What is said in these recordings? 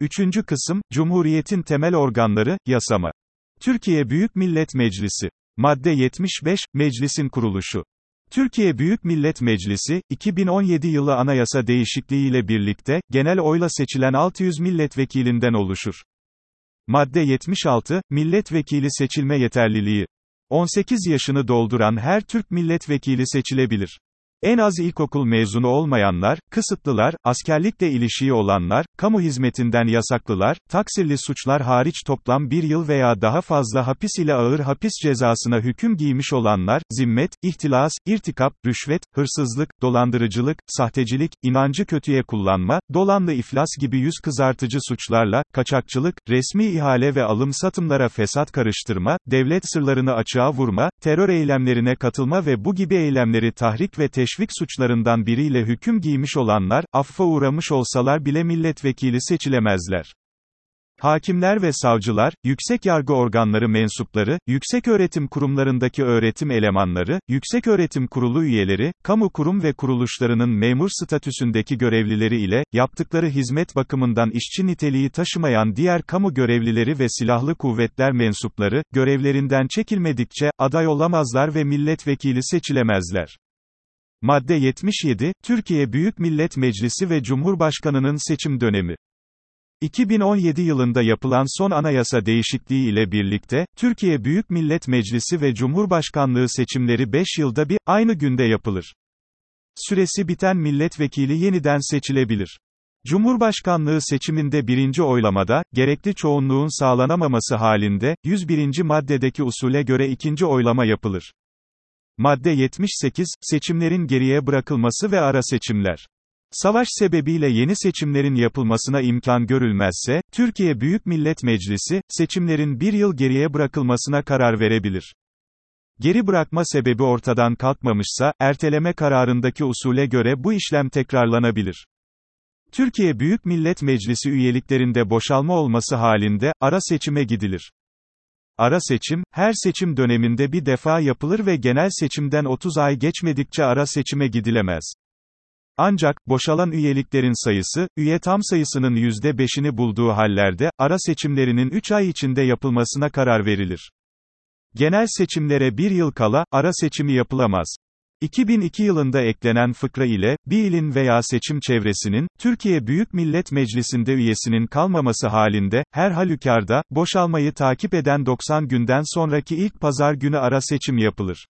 Üçüncü kısım, Cumhuriyetin temel organları, yasama. Türkiye Büyük Millet Meclisi. Madde 75, Meclisin kuruluşu. Türkiye Büyük Millet Meclisi, 2017 yılı anayasa değişikliğiyle birlikte, genel oyla seçilen 600 milletvekilinden oluşur. Madde 76, milletvekili seçilme yeterliliği. 18 yaşını dolduran her Türk milletvekili seçilebilir. En az ilkokul mezunu olmayanlar, kısıtlılar, askerlikle ilişiği olanlar, kamu hizmetinden yasaklılar, taksirli suçlar hariç toplam bir yıl veya daha fazla hapis ile ağır hapis cezasına hüküm giymiş olanlar, zimmet, ihtilas, irtikap, rüşvet, hırsızlık, dolandırıcılık, sahtecilik, inancı kötüye kullanma, dolanlı iflas gibi yüz kızartıcı suçlarla, kaçakçılık, resmi ihale ve alım satımlara fesat karıştırma, devlet sırlarını açığa vurma, terör eylemlerine katılma ve bu gibi eylemleri tahrik ve teşvik teşvik suçlarından biriyle hüküm giymiş olanlar, affa uğramış olsalar bile milletvekili seçilemezler. Hakimler ve savcılar, yüksek yargı organları mensupları, yüksek öğretim kurumlarındaki öğretim elemanları, yüksek öğretim kurulu üyeleri, kamu kurum ve kuruluşlarının memur statüsündeki görevlileri ile, yaptıkları hizmet bakımından işçi niteliği taşımayan diğer kamu görevlileri ve silahlı kuvvetler mensupları, görevlerinden çekilmedikçe, aday olamazlar ve milletvekili seçilemezler. Madde 77, Türkiye Büyük Millet Meclisi ve Cumhurbaşkanının seçim dönemi. 2017 yılında yapılan son anayasa değişikliği ile birlikte, Türkiye Büyük Millet Meclisi ve Cumhurbaşkanlığı seçimleri 5 yılda bir, aynı günde yapılır. Süresi biten milletvekili yeniden seçilebilir. Cumhurbaşkanlığı seçiminde birinci oylamada, gerekli çoğunluğun sağlanamaması halinde, 101. maddedeki usule göre ikinci oylama yapılır. Madde 78, seçimlerin geriye bırakılması ve ara seçimler. Savaş sebebiyle yeni seçimlerin yapılmasına imkan görülmezse, Türkiye Büyük Millet Meclisi, seçimlerin bir yıl geriye bırakılmasına karar verebilir. Geri bırakma sebebi ortadan kalkmamışsa, erteleme kararındaki usule göre bu işlem tekrarlanabilir. Türkiye Büyük Millet Meclisi üyeliklerinde boşalma olması halinde, ara seçime gidilir. Ara seçim, her seçim döneminde bir defa yapılır ve genel seçimden 30 ay geçmedikçe ara seçime gidilemez. Ancak, boşalan üyeliklerin sayısı, üye tam sayısının %5'ini bulduğu hallerde, ara seçimlerinin 3 ay içinde yapılmasına karar verilir. Genel seçimlere bir yıl kala, ara seçimi yapılamaz. 2002 yılında eklenen fıkra ile, bir ilin veya seçim çevresinin, Türkiye Büyük Millet Meclisi'nde üyesinin kalmaması halinde, her halükarda, boşalmayı takip eden 90 günden sonraki ilk pazar günü ara seçim yapılır.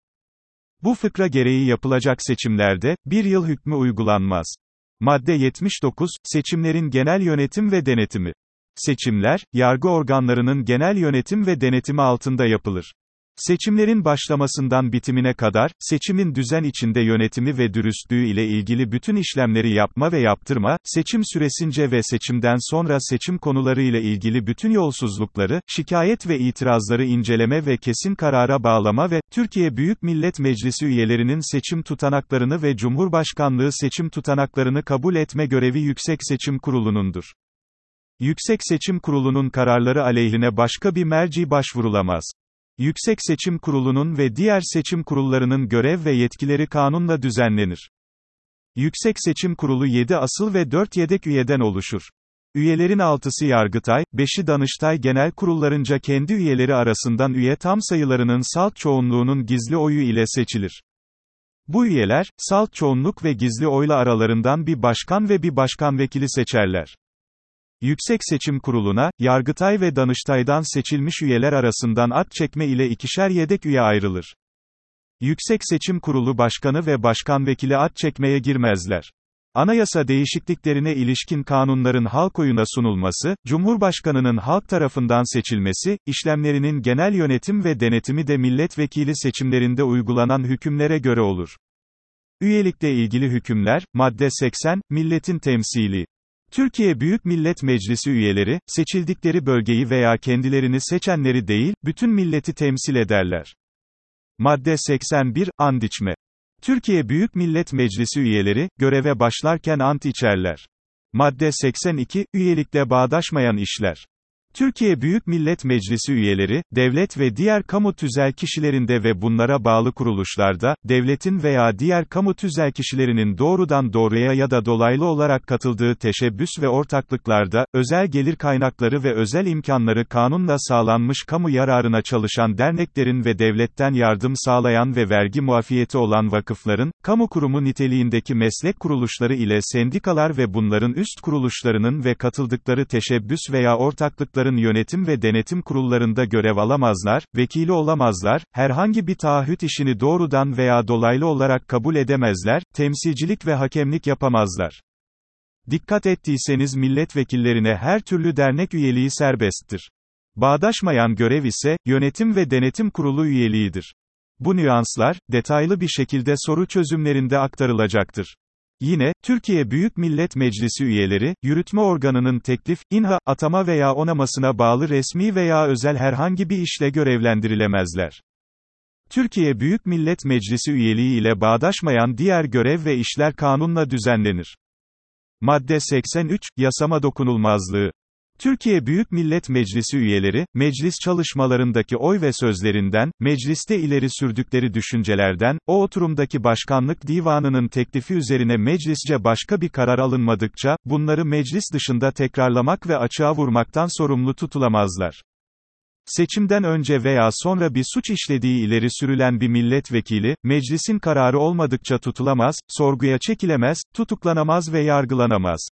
Bu fıkra gereği yapılacak seçimlerde, bir yıl hükmü uygulanmaz. Madde 79, seçimlerin genel yönetim ve denetimi. Seçimler, yargı organlarının genel yönetim ve denetimi altında yapılır. Seçimlerin başlamasından bitimine kadar, seçimin düzen içinde yönetimi ve dürüstlüğü ile ilgili bütün işlemleri yapma ve yaptırma, seçim süresince ve seçimden sonra seçim konuları ile ilgili bütün yolsuzlukları, şikayet ve itirazları inceleme ve kesin karara bağlama ve, Türkiye Büyük Millet Meclisi üyelerinin seçim tutanaklarını ve Cumhurbaşkanlığı seçim tutanaklarını kabul etme görevi Yüksek Seçim Kurulu'nundur. Yüksek Seçim Kurulu'nun kararları aleyhine başka bir merci başvurulamaz. Yüksek Seçim Kurulu'nun ve diğer seçim kurullarının görev ve yetkileri kanunla düzenlenir. Yüksek Seçim Kurulu 7 asıl ve 4 yedek üyeden oluşur. Üyelerin 6'sı Yargıtay, 5'i Danıştay Genel Kurullarınca kendi üyeleri arasından üye tam sayılarının salt çoğunluğunun gizli oyu ile seçilir. Bu üyeler, salt çoğunluk ve gizli oyla aralarından bir başkan ve bir başkan vekili seçerler. Yüksek Seçim Kurulu'na, Yargıtay ve Danıştay'dan seçilmiş üyeler arasından at çekme ile ikişer yedek üye ayrılır. Yüksek Seçim Kurulu Başkanı ve Başkan Vekili at çekmeye girmezler. Anayasa değişikliklerine ilişkin kanunların halk oyuna sunulması, Cumhurbaşkanının halk tarafından seçilmesi, işlemlerinin genel yönetim ve denetimi de milletvekili seçimlerinde uygulanan hükümlere göre olur. Üyelikle ilgili hükümler, madde 80, milletin temsili. Türkiye Büyük Millet Meclisi üyeleri, seçildikleri bölgeyi veya kendilerini seçenleri değil, bütün milleti temsil ederler. Madde 81, And içme. Türkiye Büyük Millet Meclisi üyeleri, göreve başlarken ant içerler. Madde 82, üyelikle bağdaşmayan işler. Türkiye Büyük Millet Meclisi üyeleri, devlet ve diğer kamu tüzel kişilerinde ve bunlara bağlı kuruluşlarda, devletin veya diğer kamu tüzel kişilerinin doğrudan doğruya ya da dolaylı olarak katıldığı teşebbüs ve ortaklıklarda, özel gelir kaynakları ve özel imkanları kanunla sağlanmış kamu yararına çalışan derneklerin ve devletten yardım sağlayan ve vergi muafiyeti olan vakıfların, kamu kurumu niteliğindeki meslek kuruluşları ile sendikalar ve bunların üst kuruluşlarının ve katıldıkları teşebbüs veya ortaklıkları vakıfların yönetim ve denetim kurullarında görev alamazlar, vekili olamazlar, herhangi bir taahhüt işini doğrudan veya dolaylı olarak kabul edemezler, temsilcilik ve hakemlik yapamazlar. Dikkat ettiyseniz milletvekillerine her türlü dernek üyeliği serbesttir. Bağdaşmayan görev ise, yönetim ve denetim kurulu üyeliğidir. Bu nüanslar, detaylı bir şekilde soru çözümlerinde aktarılacaktır. Yine, Türkiye Büyük Millet Meclisi üyeleri, yürütme organının teklif, inha, atama veya onamasına bağlı resmi veya özel herhangi bir işle görevlendirilemezler. Türkiye Büyük Millet Meclisi üyeliği ile bağdaşmayan diğer görev ve işler kanunla düzenlenir. Madde 83, Yasama dokunulmazlığı Türkiye Büyük Millet Meclisi üyeleri, meclis çalışmalarındaki oy ve sözlerinden, mecliste ileri sürdükleri düşüncelerden, o oturumdaki başkanlık divanının teklifi üzerine meclisce başka bir karar alınmadıkça, bunları meclis dışında tekrarlamak ve açığa vurmaktan sorumlu tutulamazlar. Seçimden önce veya sonra bir suç işlediği ileri sürülen bir milletvekili, meclisin kararı olmadıkça tutulamaz, sorguya çekilemez, tutuklanamaz ve yargılanamaz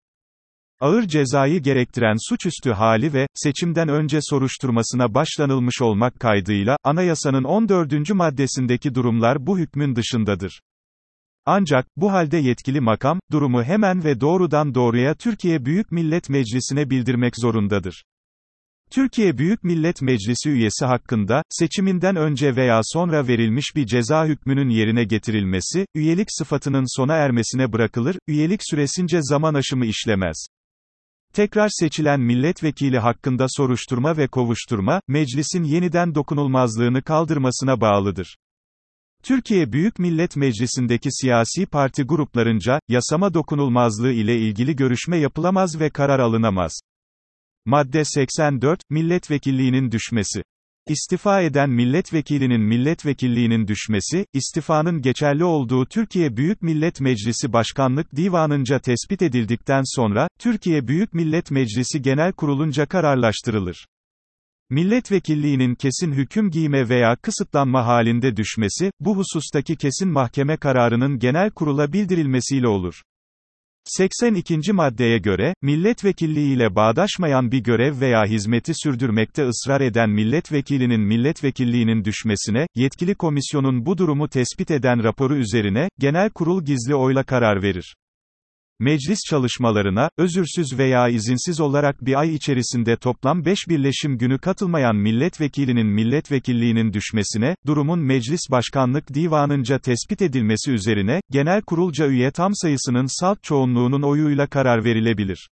ağır cezayı gerektiren suçüstü hali ve, seçimden önce soruşturmasına başlanılmış olmak kaydıyla, anayasanın 14. maddesindeki durumlar bu hükmün dışındadır. Ancak, bu halde yetkili makam, durumu hemen ve doğrudan doğruya Türkiye Büyük Millet Meclisi'ne bildirmek zorundadır. Türkiye Büyük Millet Meclisi üyesi hakkında, seçiminden önce veya sonra verilmiş bir ceza hükmünün yerine getirilmesi, üyelik sıfatının sona ermesine bırakılır, üyelik süresince zaman aşımı işlemez. Tekrar seçilen milletvekili hakkında soruşturma ve kovuşturma, meclisin yeniden dokunulmazlığını kaldırmasına bağlıdır. Türkiye Büyük Millet Meclisi'ndeki siyasi parti gruplarınca, yasama dokunulmazlığı ile ilgili görüşme yapılamaz ve karar alınamaz. Madde 84, Milletvekilliğinin düşmesi. İstifa eden milletvekilinin milletvekilliğinin düşmesi, istifanın geçerli olduğu Türkiye Büyük Millet Meclisi Başkanlık Divanınca tespit edildikten sonra, Türkiye Büyük Millet Meclisi Genel Kurulunca kararlaştırılır. Milletvekilliğinin kesin hüküm giyme veya kısıtlanma halinde düşmesi, bu husustaki kesin mahkeme kararının genel kurula bildirilmesiyle olur. 82. maddeye göre, milletvekilliğiyle bağdaşmayan bir görev veya hizmeti sürdürmekte ısrar eden milletvekilinin milletvekilliğinin düşmesine, yetkili komisyonun bu durumu tespit eden raporu üzerine, genel kurul gizli oyla karar verir. Meclis çalışmalarına, özürsüz veya izinsiz olarak bir ay içerisinde toplam 5 birleşim günü katılmayan milletvekilinin milletvekilliğinin düşmesine, durumun meclis başkanlık divanınca tespit edilmesi üzerine, genel kurulca üye tam sayısının salt çoğunluğunun oyuyla karar verilebilir.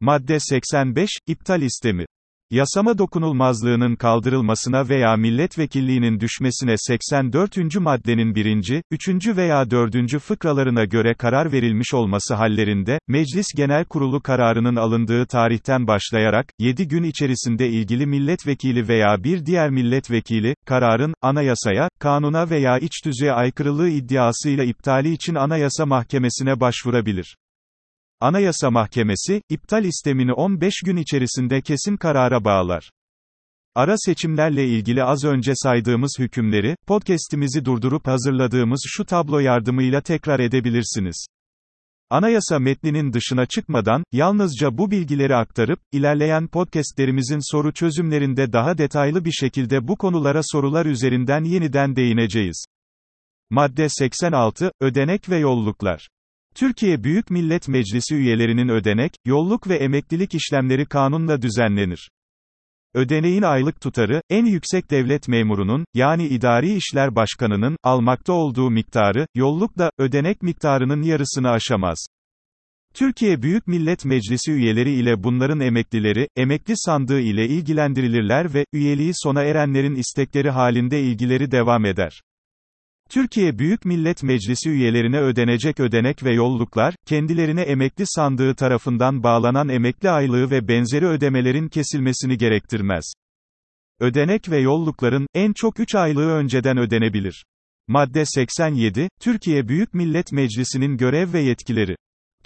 Madde 85, İptal istemi. Yasama dokunulmazlığının kaldırılmasına veya milletvekilliğinin düşmesine 84. maddenin 1. 3. veya 4. fıkralarına göre karar verilmiş olması hallerinde, Meclis Genel Kurulu kararının alındığı tarihten başlayarak, 7 gün içerisinde ilgili milletvekili veya bir diğer milletvekili, kararın, anayasaya, kanuna veya iç düzeye aykırılığı iddiasıyla iptali için Anayasa Mahkemesi'ne başvurabilir. Anayasa Mahkemesi, iptal istemini 15 gün içerisinde kesin karara bağlar. Ara seçimlerle ilgili az önce saydığımız hükümleri, podcast'imizi durdurup hazırladığımız şu tablo yardımıyla tekrar edebilirsiniz. Anayasa metninin dışına çıkmadan, yalnızca bu bilgileri aktarıp, ilerleyen podcastlerimizin soru çözümlerinde daha detaylı bir şekilde bu konulara sorular üzerinden yeniden değineceğiz. Madde 86, Ödenek ve Yolluklar Türkiye Büyük Millet Meclisi üyelerinin ödenek, yolluk ve emeklilik işlemleri kanunla düzenlenir. Ödeneğin aylık tutarı, en yüksek devlet memurunun, yani idari işler başkanının, almakta olduğu miktarı, yolluk da, ödenek miktarının yarısını aşamaz. Türkiye Büyük Millet Meclisi üyeleri ile bunların emeklileri, emekli sandığı ile ilgilendirilirler ve, üyeliği sona erenlerin istekleri halinde ilgileri devam eder. Türkiye Büyük Millet Meclisi üyelerine ödenecek ödenek ve yolluklar, kendilerine emekli sandığı tarafından bağlanan emekli aylığı ve benzeri ödemelerin kesilmesini gerektirmez. Ödenek ve yollukların, en çok 3 aylığı önceden ödenebilir. Madde 87, Türkiye Büyük Millet Meclisi'nin görev ve yetkileri.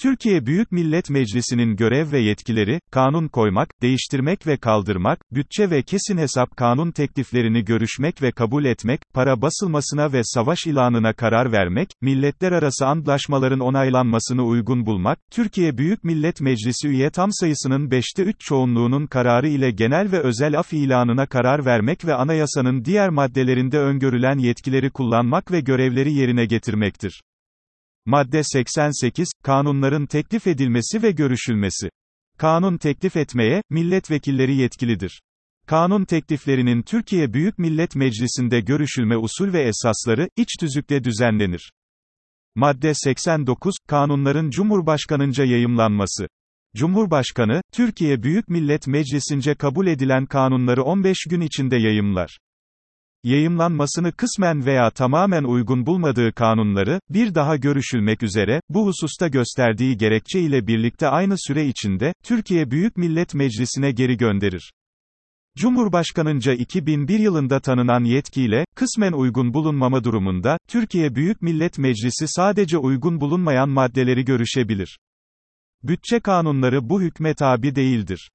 Türkiye Büyük Millet Meclisi'nin görev ve yetkileri, kanun koymak, değiştirmek ve kaldırmak, bütçe ve kesin hesap kanun tekliflerini görüşmek ve kabul etmek, para basılmasına ve savaş ilanına karar vermek, milletler arası antlaşmaların onaylanmasını uygun bulmak, Türkiye Büyük Millet Meclisi üye tam sayısının 5'te 3 çoğunluğunun kararı ile genel ve özel af ilanına karar vermek ve anayasanın diğer maddelerinde öngörülen yetkileri kullanmak ve görevleri yerine getirmektir. Madde 88, kanunların teklif edilmesi ve görüşülmesi. Kanun teklif etmeye, milletvekilleri yetkilidir. Kanun tekliflerinin Türkiye Büyük Millet Meclisi'nde görüşülme usul ve esasları, iç tüzükle düzenlenir. Madde 89, kanunların Cumhurbaşkanınca yayımlanması. Cumhurbaşkanı, Türkiye Büyük Millet Meclisi'nce kabul edilen kanunları 15 gün içinde yayımlar yayımlanmasını kısmen veya tamamen uygun bulmadığı kanunları, bir daha görüşülmek üzere, bu hususta gösterdiği gerekçe ile birlikte aynı süre içinde, Türkiye Büyük Millet Meclisi'ne geri gönderir. Cumhurbaşkanınca 2001 yılında tanınan yetkiyle, kısmen uygun bulunmama durumunda, Türkiye Büyük Millet Meclisi sadece uygun bulunmayan maddeleri görüşebilir. Bütçe kanunları bu hükme tabi değildir.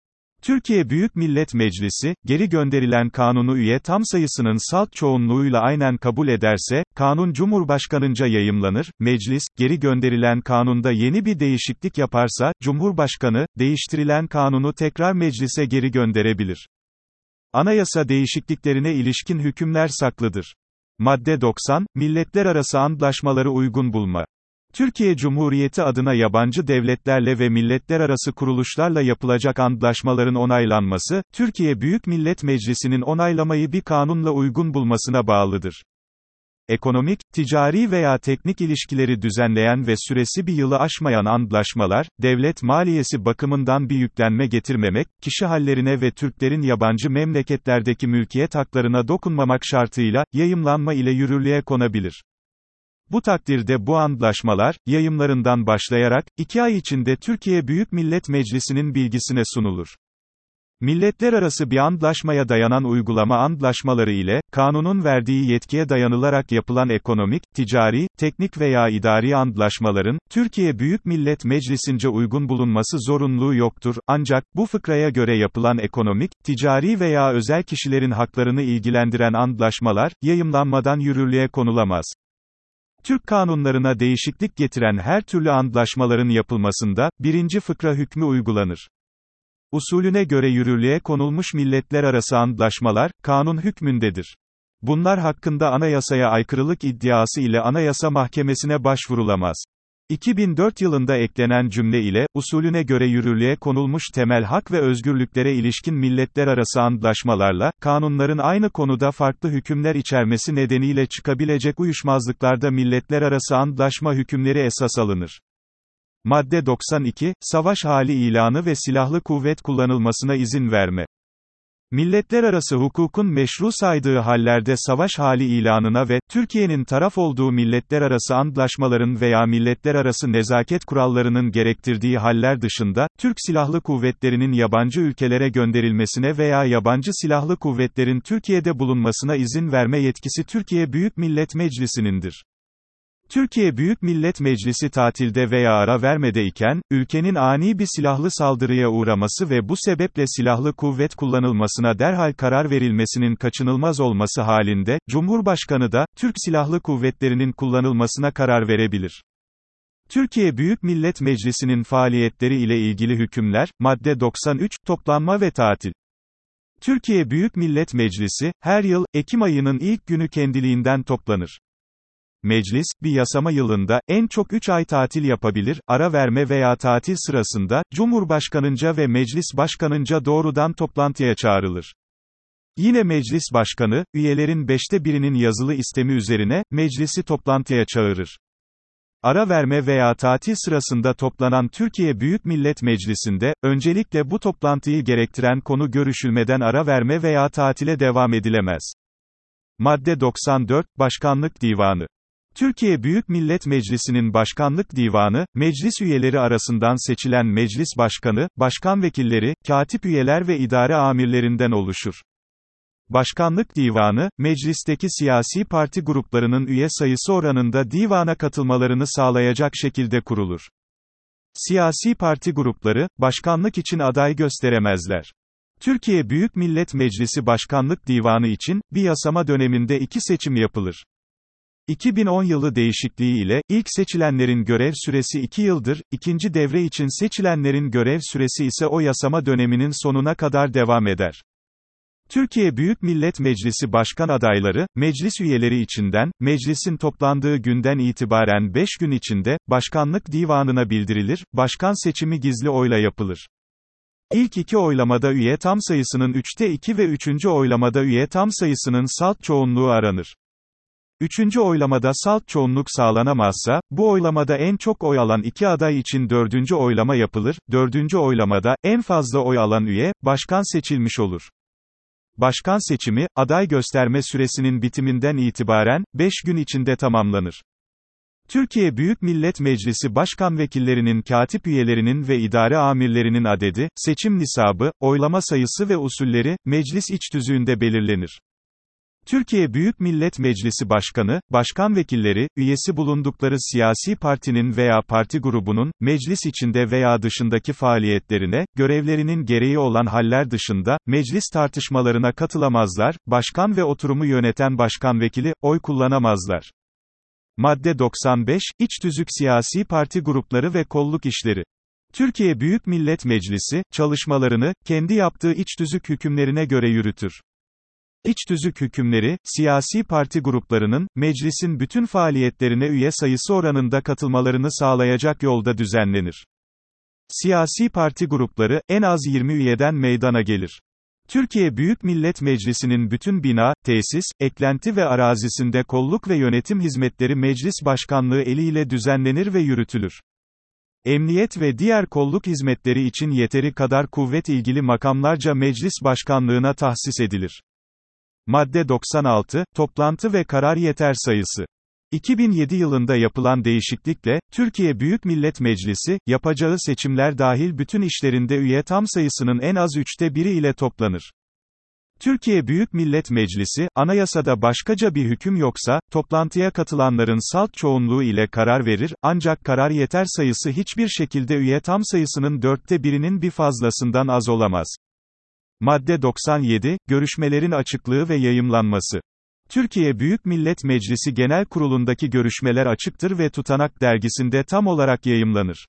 Türkiye Büyük Millet Meclisi, geri gönderilen kanunu üye tam sayısının salt çoğunluğuyla aynen kabul ederse, kanun Cumhurbaşkanınca yayımlanır, meclis, geri gönderilen kanunda yeni bir değişiklik yaparsa, Cumhurbaşkanı, değiştirilen kanunu tekrar meclise geri gönderebilir. Anayasa değişikliklerine ilişkin hükümler saklıdır. Madde 90, milletler arası antlaşmaları uygun bulma. Türkiye Cumhuriyeti adına yabancı devletlerle ve milletler arası kuruluşlarla yapılacak antlaşmaların onaylanması, Türkiye Büyük Millet Meclisi'nin onaylamayı bir kanunla uygun bulmasına bağlıdır. Ekonomik, ticari veya teknik ilişkileri düzenleyen ve süresi bir yılı aşmayan antlaşmalar, devlet maliyesi bakımından bir yüklenme getirmemek, kişi hallerine ve Türklerin yabancı memleketlerdeki mülkiyet haklarına dokunmamak şartıyla, yayımlanma ile yürürlüğe konabilir. Bu takdirde bu antlaşmalar, yayımlarından başlayarak, iki ay içinde Türkiye Büyük Millet Meclisi'nin bilgisine sunulur. Milletler arası bir antlaşmaya dayanan uygulama antlaşmaları ile, kanunun verdiği yetkiye dayanılarak yapılan ekonomik, ticari, teknik veya idari antlaşmaların, Türkiye Büyük Millet Meclisi'nce uygun bulunması zorunluluğu yoktur, ancak, bu fıkraya göre yapılan ekonomik, ticari veya özel kişilerin haklarını ilgilendiren antlaşmalar, yayımlanmadan yürürlüğe konulamaz. Türk kanunlarına değişiklik getiren her türlü antlaşmaların yapılmasında, birinci fıkra hükmü uygulanır. Usulüne göre yürürlüğe konulmuş milletler arası antlaşmalar, kanun hükmündedir. Bunlar hakkında anayasaya aykırılık iddiası ile Anayasa Mahkemesi'ne başvurulamaz. 2004 yılında eklenen cümle ile, usulüne göre yürürlüğe konulmuş temel hak ve özgürlüklere ilişkin milletler arası antlaşmalarla, kanunların aynı konuda farklı hükümler içermesi nedeniyle çıkabilecek uyuşmazlıklarda milletler arası antlaşma hükümleri esas alınır. Madde 92, savaş hali ilanı ve silahlı kuvvet kullanılmasına izin verme. Milletler arası hukukun meşru saydığı hallerde savaş hali ilanına ve, Türkiye'nin taraf olduğu milletler arası antlaşmaların veya milletler arası nezaket kurallarının gerektirdiği haller dışında, Türk Silahlı Kuvvetleri'nin yabancı ülkelere gönderilmesine veya yabancı silahlı kuvvetlerin Türkiye'de bulunmasına izin verme yetkisi Türkiye Büyük Millet Meclisi'nindir. Türkiye Büyük Millet Meclisi tatilde veya ara vermedeyken, ülkenin ani bir silahlı saldırıya uğraması ve bu sebeple silahlı kuvvet kullanılmasına derhal karar verilmesinin kaçınılmaz olması halinde, Cumhurbaşkanı da, Türk Silahlı Kuvvetleri'nin kullanılmasına karar verebilir. Türkiye Büyük Millet Meclisi'nin faaliyetleri ile ilgili hükümler, madde 93, toplanma ve tatil. Türkiye Büyük Millet Meclisi, her yıl, Ekim ayının ilk günü kendiliğinden toplanır. Meclis, bir yasama yılında, en çok 3 ay tatil yapabilir, ara verme veya tatil sırasında, Cumhurbaşkanınca ve Meclis Başkanınca doğrudan toplantıya çağrılır. Yine meclis başkanı, üyelerin beşte birinin yazılı istemi üzerine, meclisi toplantıya çağırır. Ara verme veya tatil sırasında toplanan Türkiye Büyük Millet Meclisi'nde, öncelikle bu toplantıyı gerektiren konu görüşülmeden ara verme veya tatile devam edilemez. Madde 94, Başkanlık Divanı Türkiye Büyük Millet Meclisi'nin Başkanlık Divanı, meclis üyeleri arasından seçilen meclis başkanı, başkan vekilleri, katip üyeler ve idare amirlerinden oluşur. Başkanlık Divanı, meclisteki siyasi parti gruplarının üye sayısı oranında divana katılmalarını sağlayacak şekilde kurulur. Siyasi parti grupları, başkanlık için aday gösteremezler. Türkiye Büyük Millet Meclisi Başkanlık Divanı için, bir yasama döneminde iki seçim yapılır. 2010 yılı değişikliği ile, ilk seçilenlerin görev süresi 2 yıldır, ikinci devre için seçilenlerin görev süresi ise o yasama döneminin sonuna kadar devam eder. Türkiye Büyük Millet Meclisi Başkan adayları, meclis üyeleri içinden, meclisin toplandığı günden itibaren 5 gün içinde, başkanlık divanına bildirilir, başkan seçimi gizli oyla yapılır. İlk iki oylamada üye tam sayısının 3'te 2 ve üçüncü oylamada üye tam sayısının salt çoğunluğu aranır. Üçüncü oylamada salt çoğunluk sağlanamazsa, bu oylamada en çok oy alan iki aday için dördüncü oylama yapılır, dördüncü oylamada, en fazla oy alan üye, başkan seçilmiş olur. Başkan seçimi, aday gösterme süresinin bitiminden itibaren, 5 gün içinde tamamlanır. Türkiye Büyük Millet Meclisi Başkan Vekillerinin katip üyelerinin ve idare amirlerinin adedi, seçim nisabı, oylama sayısı ve usulleri, meclis iç tüzüğünde belirlenir. Türkiye Büyük Millet Meclisi Başkanı, başkan vekilleri, üyesi bulundukları siyasi partinin veya parti grubunun, meclis içinde veya dışındaki faaliyetlerine, görevlerinin gereği olan haller dışında, meclis tartışmalarına katılamazlar, başkan ve oturumu yöneten başkan vekili, oy kullanamazlar. Madde 95, İç tüzük siyasi parti grupları ve kolluk işleri. Türkiye Büyük Millet Meclisi, çalışmalarını, kendi yaptığı iç tüzük hükümlerine göre yürütür. İç tüzük hükümleri, siyasi parti gruplarının, meclisin bütün faaliyetlerine üye sayısı oranında katılmalarını sağlayacak yolda düzenlenir. Siyasi parti grupları, en az 20 üyeden meydana gelir. Türkiye Büyük Millet Meclisi'nin bütün bina, tesis, eklenti ve arazisinde kolluk ve yönetim hizmetleri meclis başkanlığı eliyle düzenlenir ve yürütülür. Emniyet ve diğer kolluk hizmetleri için yeteri kadar kuvvet ilgili makamlarca meclis başkanlığına tahsis edilir. Madde 96, toplantı ve karar yeter sayısı. 2007 yılında yapılan değişiklikle, Türkiye Büyük Millet Meclisi, yapacağı seçimler dahil bütün işlerinde üye tam sayısının en az üçte biri ile toplanır. Türkiye Büyük Millet Meclisi, anayasada başkaca bir hüküm yoksa, toplantıya katılanların salt çoğunluğu ile karar verir, ancak karar yeter sayısı hiçbir şekilde üye tam sayısının dörtte birinin bir fazlasından az olamaz. Madde 97, görüşmelerin açıklığı ve yayımlanması. Türkiye Büyük Millet Meclisi Genel Kurulu'ndaki görüşmeler açıktır ve Tutanak dergisinde tam olarak yayımlanır.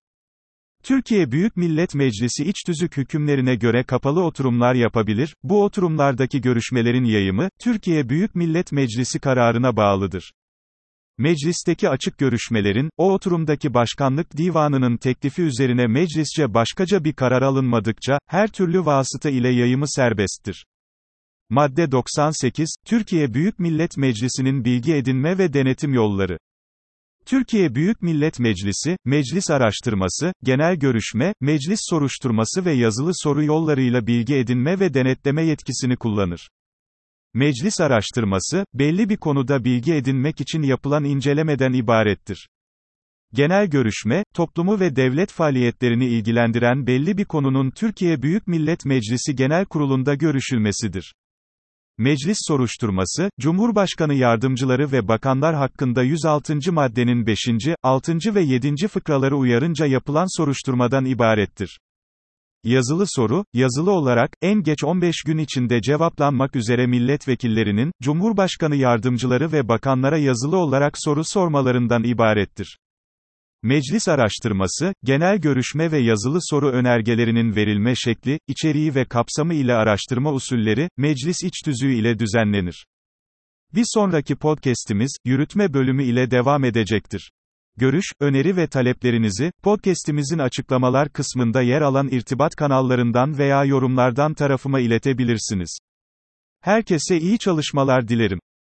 Türkiye Büyük Millet Meclisi iç tüzük hükümlerine göre kapalı oturumlar yapabilir, bu oturumlardaki görüşmelerin yayımı, Türkiye Büyük Millet Meclisi kararına bağlıdır. Meclisteki açık görüşmelerin, o oturumdaki başkanlık divanının teklifi üzerine meclisçe başkaca bir karar alınmadıkça, her türlü vasıta ile yayımı serbesttir. Madde 98, Türkiye Büyük Millet Meclisi'nin bilgi edinme ve denetim yolları. Türkiye Büyük Millet Meclisi, meclis araştırması, genel görüşme, meclis soruşturması ve yazılı soru yollarıyla bilgi edinme ve denetleme yetkisini kullanır. Meclis araştırması, belli bir konuda bilgi edinmek için yapılan incelemeden ibarettir. Genel görüşme, toplumu ve devlet faaliyetlerini ilgilendiren belli bir konunun Türkiye Büyük Millet Meclisi Genel Kurulu'nda görüşülmesidir. Meclis soruşturması, Cumhurbaşkanı yardımcıları ve bakanlar hakkında 106. maddenin 5., 6. ve 7. fıkraları uyarınca yapılan soruşturmadan ibarettir. Yazılı soru, yazılı olarak, en geç 15 gün içinde cevaplanmak üzere milletvekillerinin, Cumhurbaşkanı yardımcıları ve bakanlara yazılı olarak soru sormalarından ibarettir. Meclis araştırması, genel görüşme ve yazılı soru önergelerinin verilme şekli, içeriği ve kapsamı ile araştırma usulleri, meclis iç tüzüğü ile düzenlenir. Bir sonraki podcast'imiz, yürütme bölümü ile devam edecektir. Görüş, öneri ve taleplerinizi, podcast'imizin açıklamalar kısmında yer alan irtibat kanallarından veya yorumlardan tarafıma iletebilirsiniz. Herkese iyi çalışmalar dilerim.